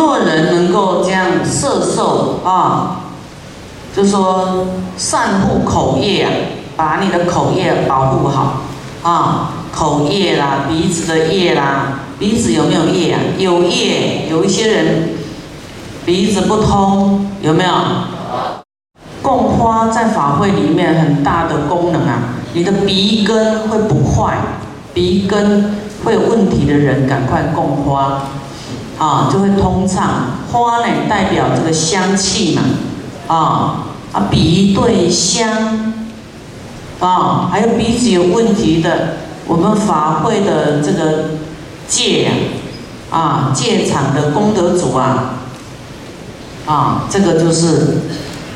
若人能够这样摄受啊，就说善护口业啊，把你的口业保护好啊，口业啦，鼻子的业啦，鼻子有没有业啊？有业，有一些人鼻子不通，有没有？供花在法会里面很大的功能啊，你的鼻根会不坏，鼻根会有问题的人赶快供花，啊，就会通畅。花呢代表这个香气嘛，啊啊鼻对香，啊还有鼻子有问题的，我们法会的这个戒呀，啊戒场的功德主啊，啊这个就是。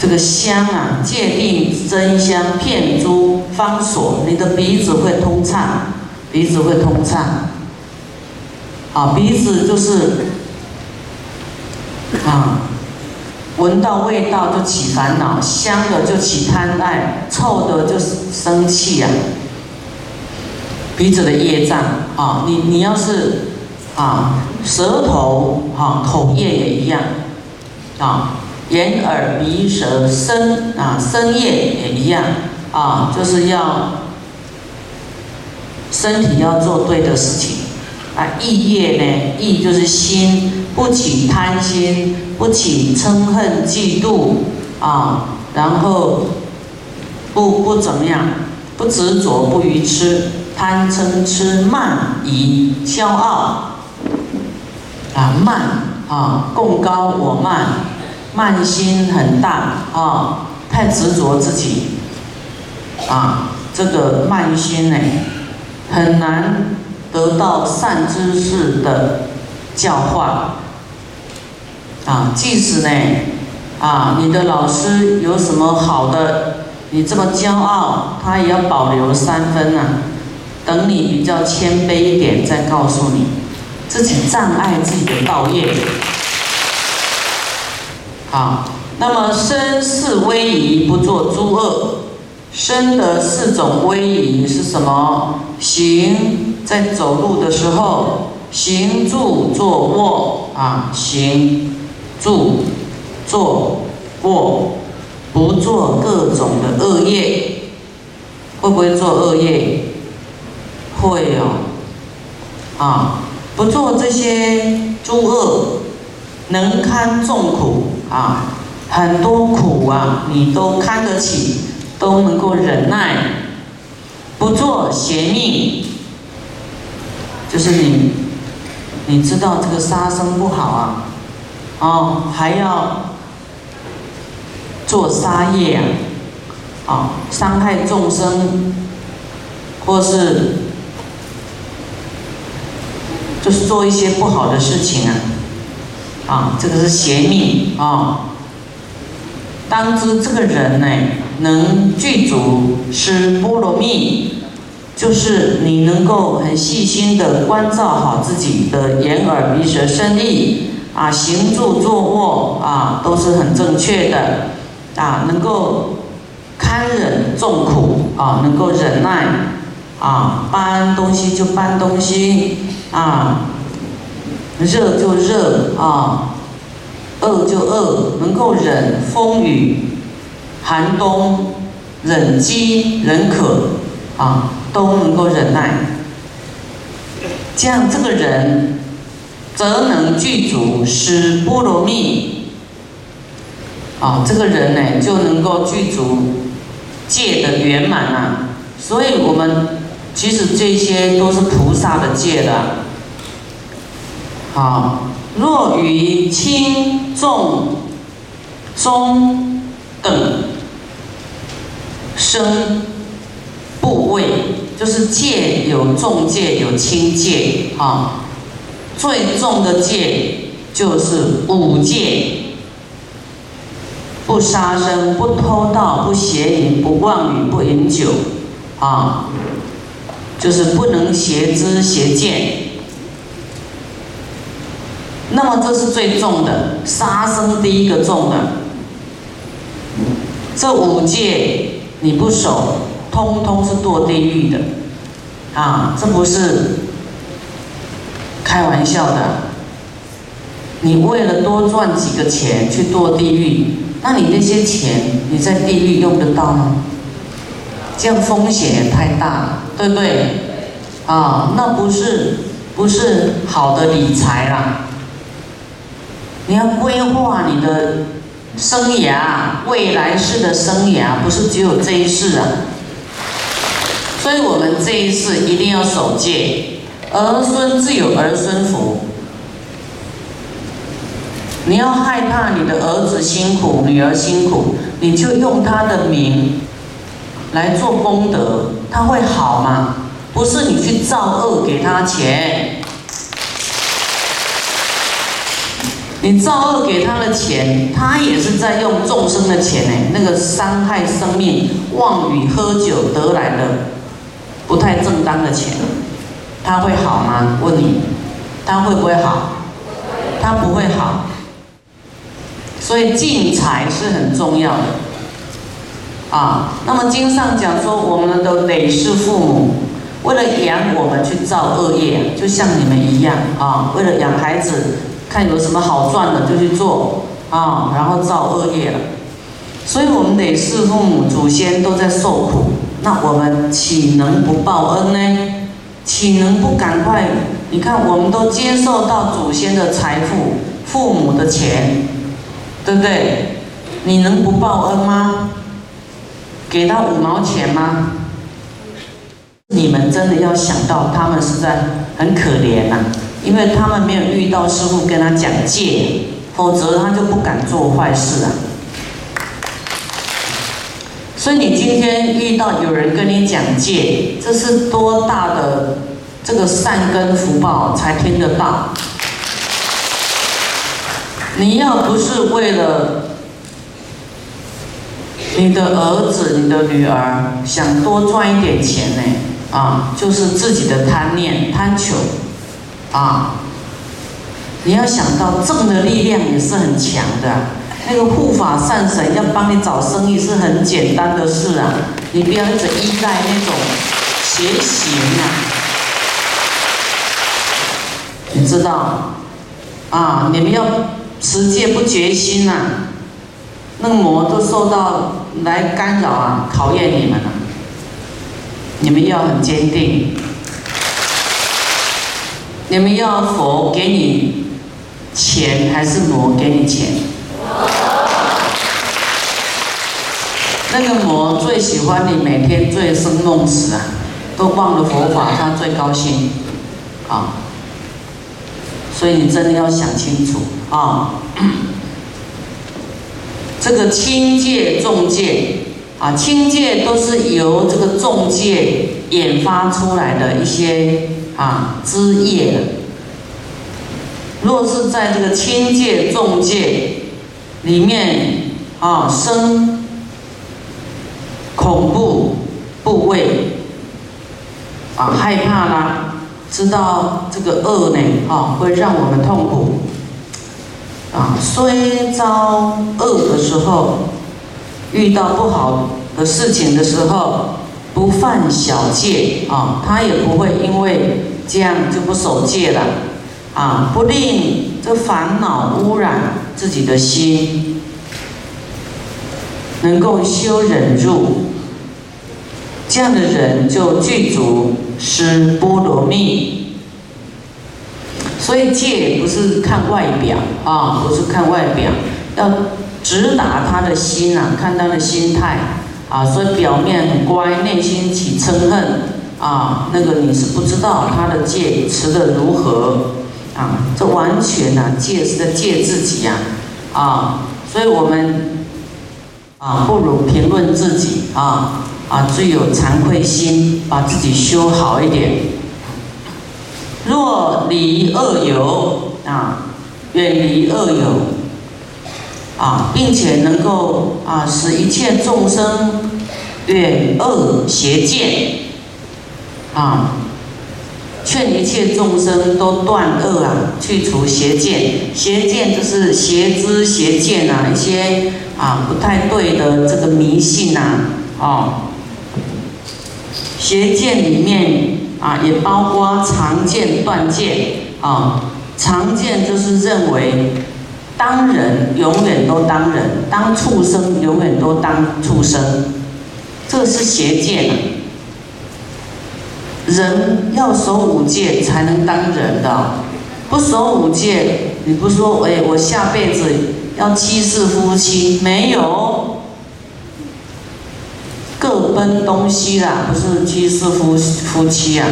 这个香啊，界定真香，片珠方所，你的鼻子会通畅，鼻子会通畅。啊，鼻子就是啊，闻到味道就起烦恼，香的就起贪爱，臭的就生气呀。鼻子的业障啊，你你要是啊，舌头啊，口业也一样啊。眼耳鼻舌身啊，身业也一样啊，就是要身体要做对的事情啊。意业呢，意就是心，不起贪心，不起嗔恨嫉妒啊，然后不不怎么样，不执着，不愚痴，贪嗔痴慢疑骄傲啊，慢啊，共高我慢。慢心很大啊，太执着自己啊，这个慢心呢，很难得到善知识的教化啊。即使呢啊，你的老师有什么好的，你这么骄傲，他也要保留三分呐。等你比较谦卑一点，再告诉你，自己障碍自己的道业。好，那么身是威仪，不做诸恶。身的四种威仪是什么？行，在走路的时候，行住坐卧啊，行住坐卧，不做各种的恶业。会不会做恶业？会哦。啊，不做这些诸恶，能堪众苦。啊，很多苦啊，你都看得起，都能够忍耐，不做邪命，就是你，你知道这个杀生不好啊，哦，还要做杀业啊，啊，伤害众生，或是就是做一些不好的事情啊。啊，这个是邪命啊！当知这个人呢，能具足施波罗蜜，就是你能够很细心的关照好自己的眼耳鼻舌身意啊，行住坐卧啊，都是很正确的啊，能够堪忍众苦啊，能够忍耐啊，搬东西就搬东西啊。热就热啊，饿就饿，能够忍风雨、寒冬、忍饥、忍渴啊，都能够忍耐。这样这个人，则能具足施波罗蜜啊，这个人呢就能够具足戒的圆满啊。所以我们其实这些都是菩萨的戒的。好，若于轻重中等生部位，就是戒有重戒有轻戒啊。最重的戒就是五戒：不杀生、不偷盗、不邪淫、不妄语、不饮酒啊，就是不能邪知邪见。那么这是最重的，杀生第一个重的。这五戒你不守，通通是堕地狱的，啊，这不是开玩笑的。你为了多赚几个钱去堕地狱，那你那些钱你在地狱用得到吗？这样风险也太大，对不对？啊，那不是不是好的理财啦。你要规划你的生涯，未来式的生涯不是只有这一世啊。所以我们这一世一定要守戒，儿孙自有儿孙福。你要害怕你的儿子辛苦，女儿辛苦，你就用他的名来做功德，他会好吗？不是你去造恶给他钱，你造恶给他的钱，他也是在用众生的钱呢。那个伤害生命、妄语、喝酒得来的不太正当的钱，他会好吗？问你，他会不会好？他不会好。所以进财是很重要的，啊，那么经上讲说，我们的累世父母为了养我们去造恶业，就像你们一样啊，为了养孩子，看有什么好赚的就去做啊，然后造恶业了。所以我们累世父母祖先都在受苦，那我们岂能不报恩呢？岂能不赶快？你看，我们都接受到祖先的财富，父母的钱。对不对？你能不报恩吗？给他五毛钱吗？你们真的要想到，他们实在很可怜呐，因为他们没有遇到师傅跟他讲戒，否则他就不敢做坏事啊。所以你今天遇到有人跟你讲戒，这是多大的这个善根福报才听得到。你要不是为了你的儿子、你的女儿想多赚一点钱呢？啊，就是自己的贪念、贪求，啊，你要想到正的力量也是很强的。那个护法善神要帮你找生意是很简单的事啊，你不要一直依赖那种邪行啊，你知道？啊，你们要。持戒不决心呐，那个魔都受到来干扰啊，考验你们了。你们要很坚定，你们要佛给你钱还是魔给你钱？那个魔最喜欢你每天醉生梦死啊，都忘了佛法，他最高兴啊。所以你真的要想清楚。啊，这个轻戒、重戒啊，轻戒都是由这个重戒引发出来的一些啊枝叶。若是在这个轻戒、重戒里面啊生恐怖部位啊害怕啦，知道这个恶呢啊会让我们痛苦。啊，虽遭恶的时候，遇到不好的事情的时候，不犯小戒啊，他也不会因为这样就不守戒了，啊，不令这烦恼污染自己的心，能够修忍住，这样的人就具足施波罗蜜。所以戒不是看外表啊，不是看外表，要直达他的心呐，看他的心态啊。所以表面很乖，内心起嗔恨啊，那个你是不知道他的戒持的如何啊。这完全呐，戒是在戒自己呀啊。所以我们啊，不如评论自己啊啊，最有惭愧心，把自己修好一点。若离恶友啊，远离恶友啊，并且能够啊，使一切众生远恶邪见啊，劝一切众生都断恶啊，去除邪见。邪见就是邪知邪见啊，一些啊不太对的这个迷信呐，啊，邪见里面。啊，也包括常见断见啊，常见就是认为，当人永远都当人，当畜生永远都当畜生，这是邪见。人要守五戒才能当人的，不守五戒，你不说哎，我下辈子要七世夫妻，没有，分东西啦，不是七世夫夫妻啊。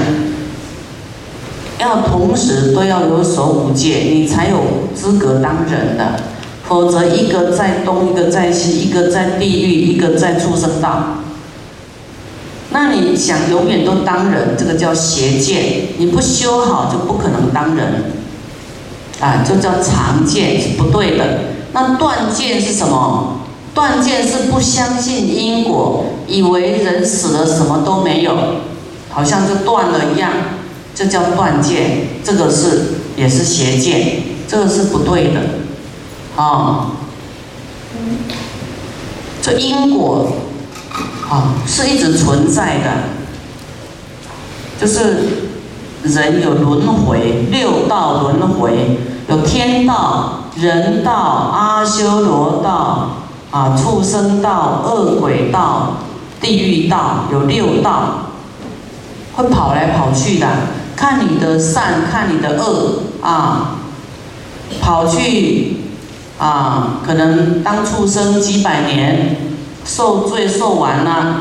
要同时都要有守五戒，你才有资格当人的，否则一个在东，一个在西，一个在地狱，一个在畜生道。那你想永远都当人，这个叫邪见，你不修好就不可能当人，啊，就叫常见是不对的。那断见是什么？断见是不相信因果，以为人死了什么都没有，好像就断了一样。这叫断见，这个是也是邪见，这个是不对的，啊，这因果啊是一直存在的，就是人有轮回，六道轮回，有天道、人道、阿修罗道。啊、畜生道、恶鬼道、地狱道，有六道，会跑来跑去的。看你的善，看你的恶啊，跑去啊，可能当畜生几百年，受罪受完了，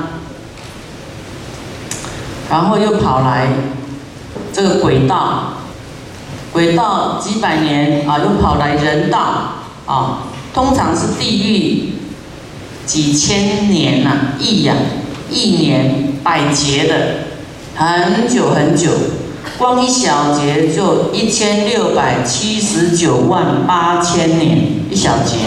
然后又跑来这个鬼道，鬼道几百年啊，又跑来人道啊，通常是地狱几千年呐，亿呀，一年百劫的，很久很久。光一小节就一千六百七十九万八千年一小节，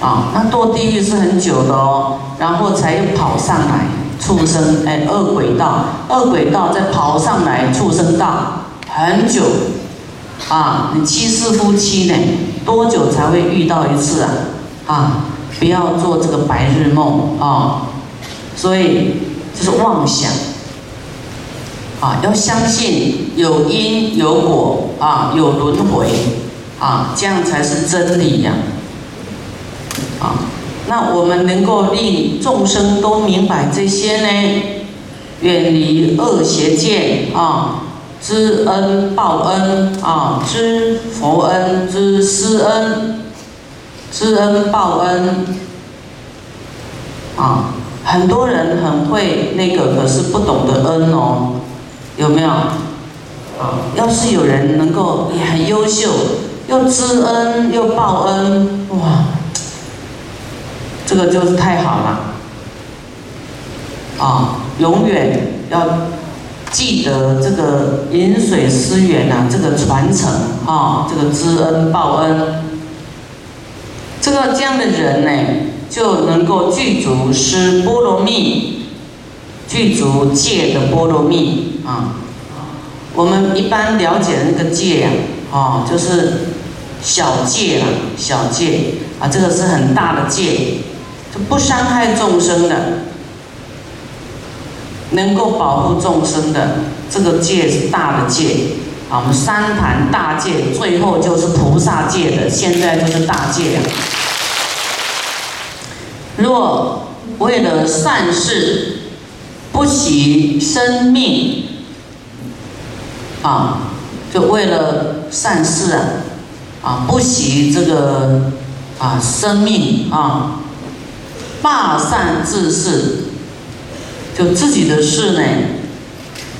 啊，那堕地狱是很久的哦，然后才又跑上来畜生，哎，恶鬼道，恶鬼道再跑上来畜生道，很久，啊，你七世夫妻呢，多久才会遇到一次啊？啊，不要做这个白日梦啊，所以这是妄想。啊，要相信有因有果啊，有轮回啊，这样才是真理呀！啊，那我们能够令众生都明白这些呢，远离恶邪见啊，知恩报恩啊，知佛恩，知师恩，知恩报恩啊，很多人很会那个，可是不懂得恩哦。有没有？啊，要是有人能够也很优秀，又知恩又报恩，哇，这个就是太好了。啊，永远要记得这个饮水思源呐，这个传承啊，这个知恩报恩，这个这样的人呢，就能够具足施波罗蜜，具足戒的波罗蜜。啊，我们一般了解的那个戒呀，哦，就是小戒了，小戒啊，这个是很大的戒，就不伤害众生的，能够保护众生的，这个戒是大的戒。啊，我们三坛大戒，最后就是菩萨戒的，现在就是大戒。若为了善事，不惜生命。啊，就为了善事啊，啊，不惜这个啊生命啊，罢善自事，就自己的事呢，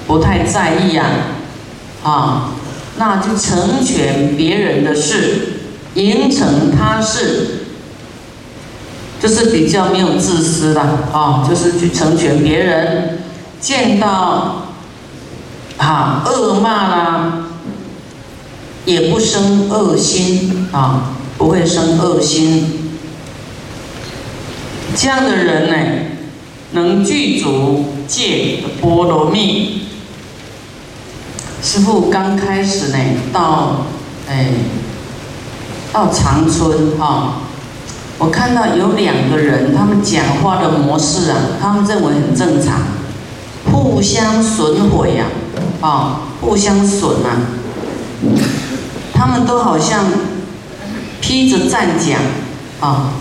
不太在意啊，啊，那就成全别人的事，营成他事，就是比较没有自私的啊，就是去成全别人，见到。啊，恶骂啦，也不生恶心啊，不会生恶心。这样的人呢，能具足戒的波罗蜜。师傅刚开始呢，到哎，到长春哈，我看到有两个人，他们讲话的模式啊，他们认为很正常，互相损毁呀。啊，互相损啊！他们都好像披着战甲啊，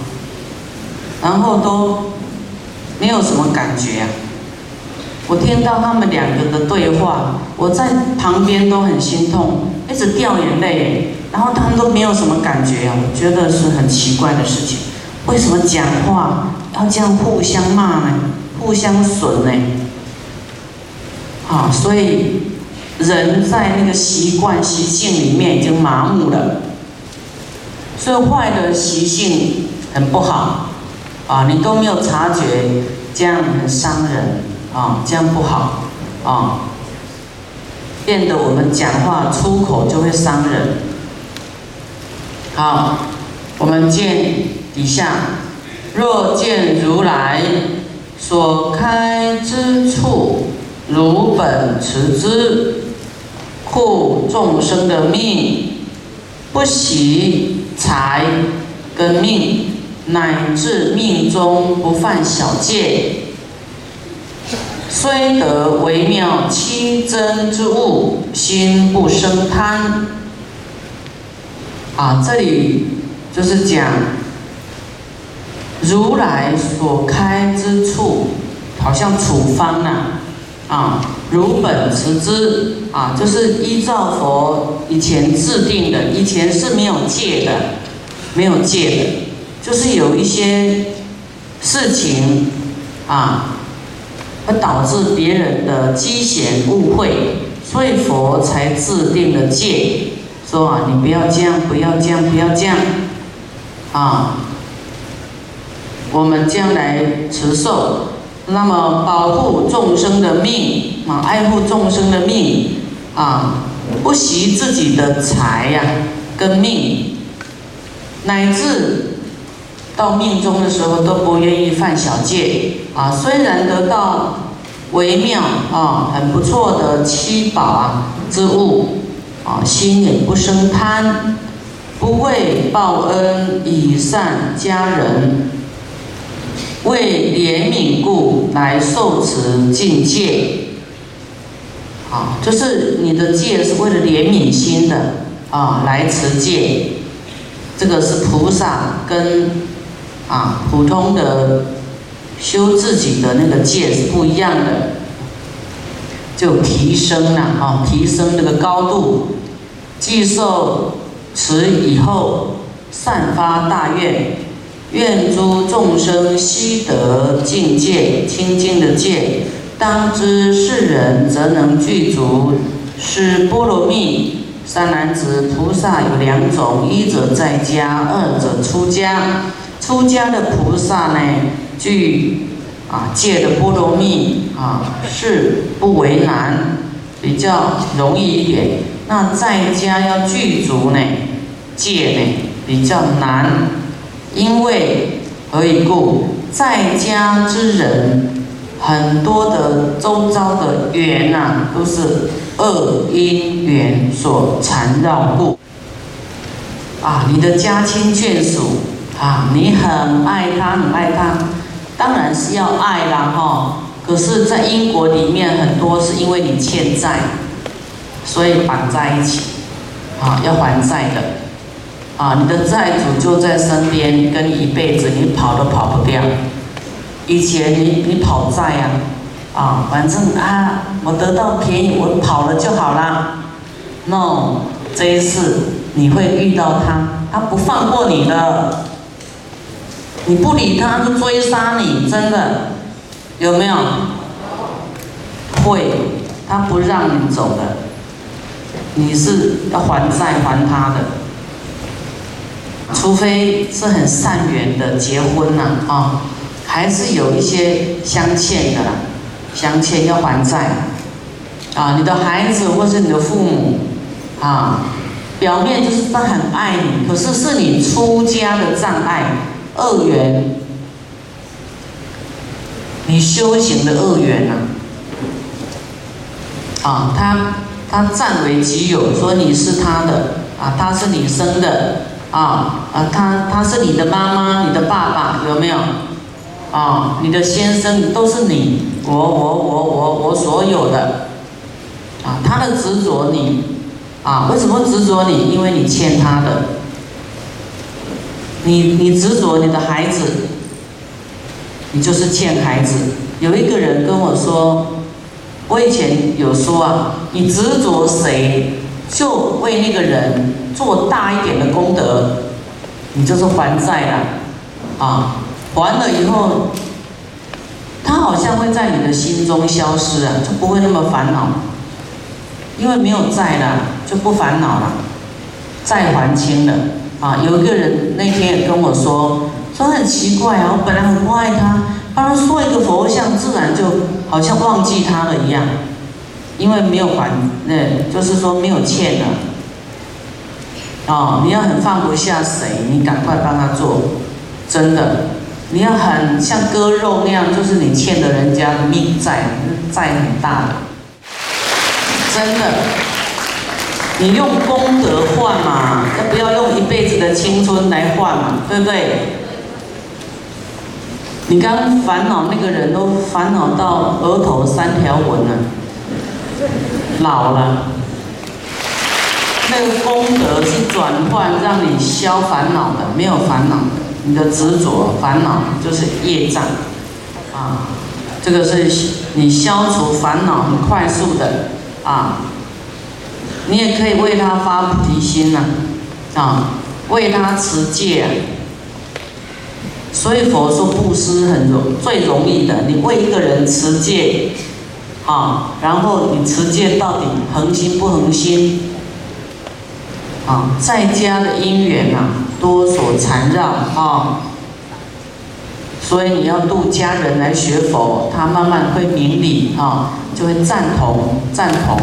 然后都没有什么感觉啊。我听到他们两个的对话，我在旁边都很心痛，一直掉眼泪。然后他们都没有什么感觉啊，我觉得是很奇怪的事情。为什么讲话要这样互相骂呢？互相损呢？啊，所以人在那个习惯习性里面已经麻木了，所以坏的习性很不好啊，你都没有察觉，这样很伤人啊，这样不好啊，变得我们讲话出口就会伤人。好，我们见底下，若见如来所开之处，如本持之，故众生的命不喜财跟命，乃至命中不犯小戒，虽得微妙七真之物，心不生贪。啊，这里就是讲如来所开之处，好像处方呐，啊，如本持之，啊，就是依照佛以前制定的，以前是没有戒的，没有戒的，就是有一些事情啊，会导致别人的积嫌误会，所以佛才制定了戒。说啊，你不要这样，不要这样，不要这样，啊！我们将来持寿，那么保护众生的命啊，爱护众生的命啊，不惜自己的财呀跟命，乃至到命中的时候都不愿意犯小戒啊。虽然得到微妙啊很不错的七宝啊之物。啊，心也不生贪，不为报恩以善家人，为怜悯故来受持境界。啊，就是你的戒是为了怜悯心的啊，来持戒。这个是菩萨跟啊普通的修自己的那个戒是不一样的。就提升了啊，提升这个高度，既受持以后，散发大愿，愿诸众生悉得境界清净的界。当知世人则能具足是波罗蜜。三男子菩萨有两种，一者在家，二者出家。出家的菩萨呢，具。啊，戒的波罗蜜啊是不为难，比较容易一点。那在家要具足呢，戒呢比较难，因为何以故？在家之人很多的周遭的缘呐，都是恶因缘所缠绕故。啊，你的家亲眷属啊，你很爱他，很爱他。当然是要爱啦，哈！可是，在因果里面，很多是因为你欠债，所以绑在一起，啊，要还债的，啊，你的债主就在身边，跟你一辈子，你跑都跑不掉。以前你你跑债呀，啊，反正啊，我得到便宜，我跑了就好啦。No，这一次你会遇到他，他不放过你的。你不理他，就追杀你，真的有没有？会，他不让你走的，你是要还债还他的，除非是很善缘的结婚呐啊，还是有一些相欠的啦，相欠要还债啊，你的孩子或是你的父母啊，表面就是他很爱你，可是是你出家的障碍。恶缘，你修行的恶缘呐，啊，他他占为己有，说你是他的，啊，他是你生的，啊啊，他他是你的妈妈，你的爸爸，有没有？啊，你的先生都是你，我我我我我所有的，啊，他的执着你啊，为什么执着你？因为你欠他的。你你执着你的孩子，你就是欠孩子。有一个人跟我说，我以前有说啊，你执着谁，就为那个人做大一点的功德，你就是还债了，啊，还了以后，他好像会在你的心中消失啊，就不会那么烦恼，因为没有债了，就不烦恼了，债还清了。啊，有一个人那天也跟我说，说很奇怪啊，我本来很爱他，帮他说一个佛像，自然就好像忘记他了一样，因为没有还，那就是说没有欠了。哦，你要很放不下谁，你赶快帮他做，真的，你要很像割肉那样，就是你欠的人家的命债，债很大的，真的。你用功德换嘛，要不要用一辈子的青春来换嘛？对不对？你刚烦恼那个人都烦恼到额头三条纹了，老了。那个功德是转换让你消烦恼的，没有烦恼的。你的执着烦恼就是业障啊，这个是你消除烦恼很快速的啊。你也可以为他发菩提心呐，啊，为他持戒啊。所以佛说布施很容最容易的，你为一个人持戒，啊，然后你持戒到底恒心不恒心，啊，在家的因缘呐多所缠绕啊，所以你要度家人来学佛，他慢慢会明理啊，就会赞同赞同。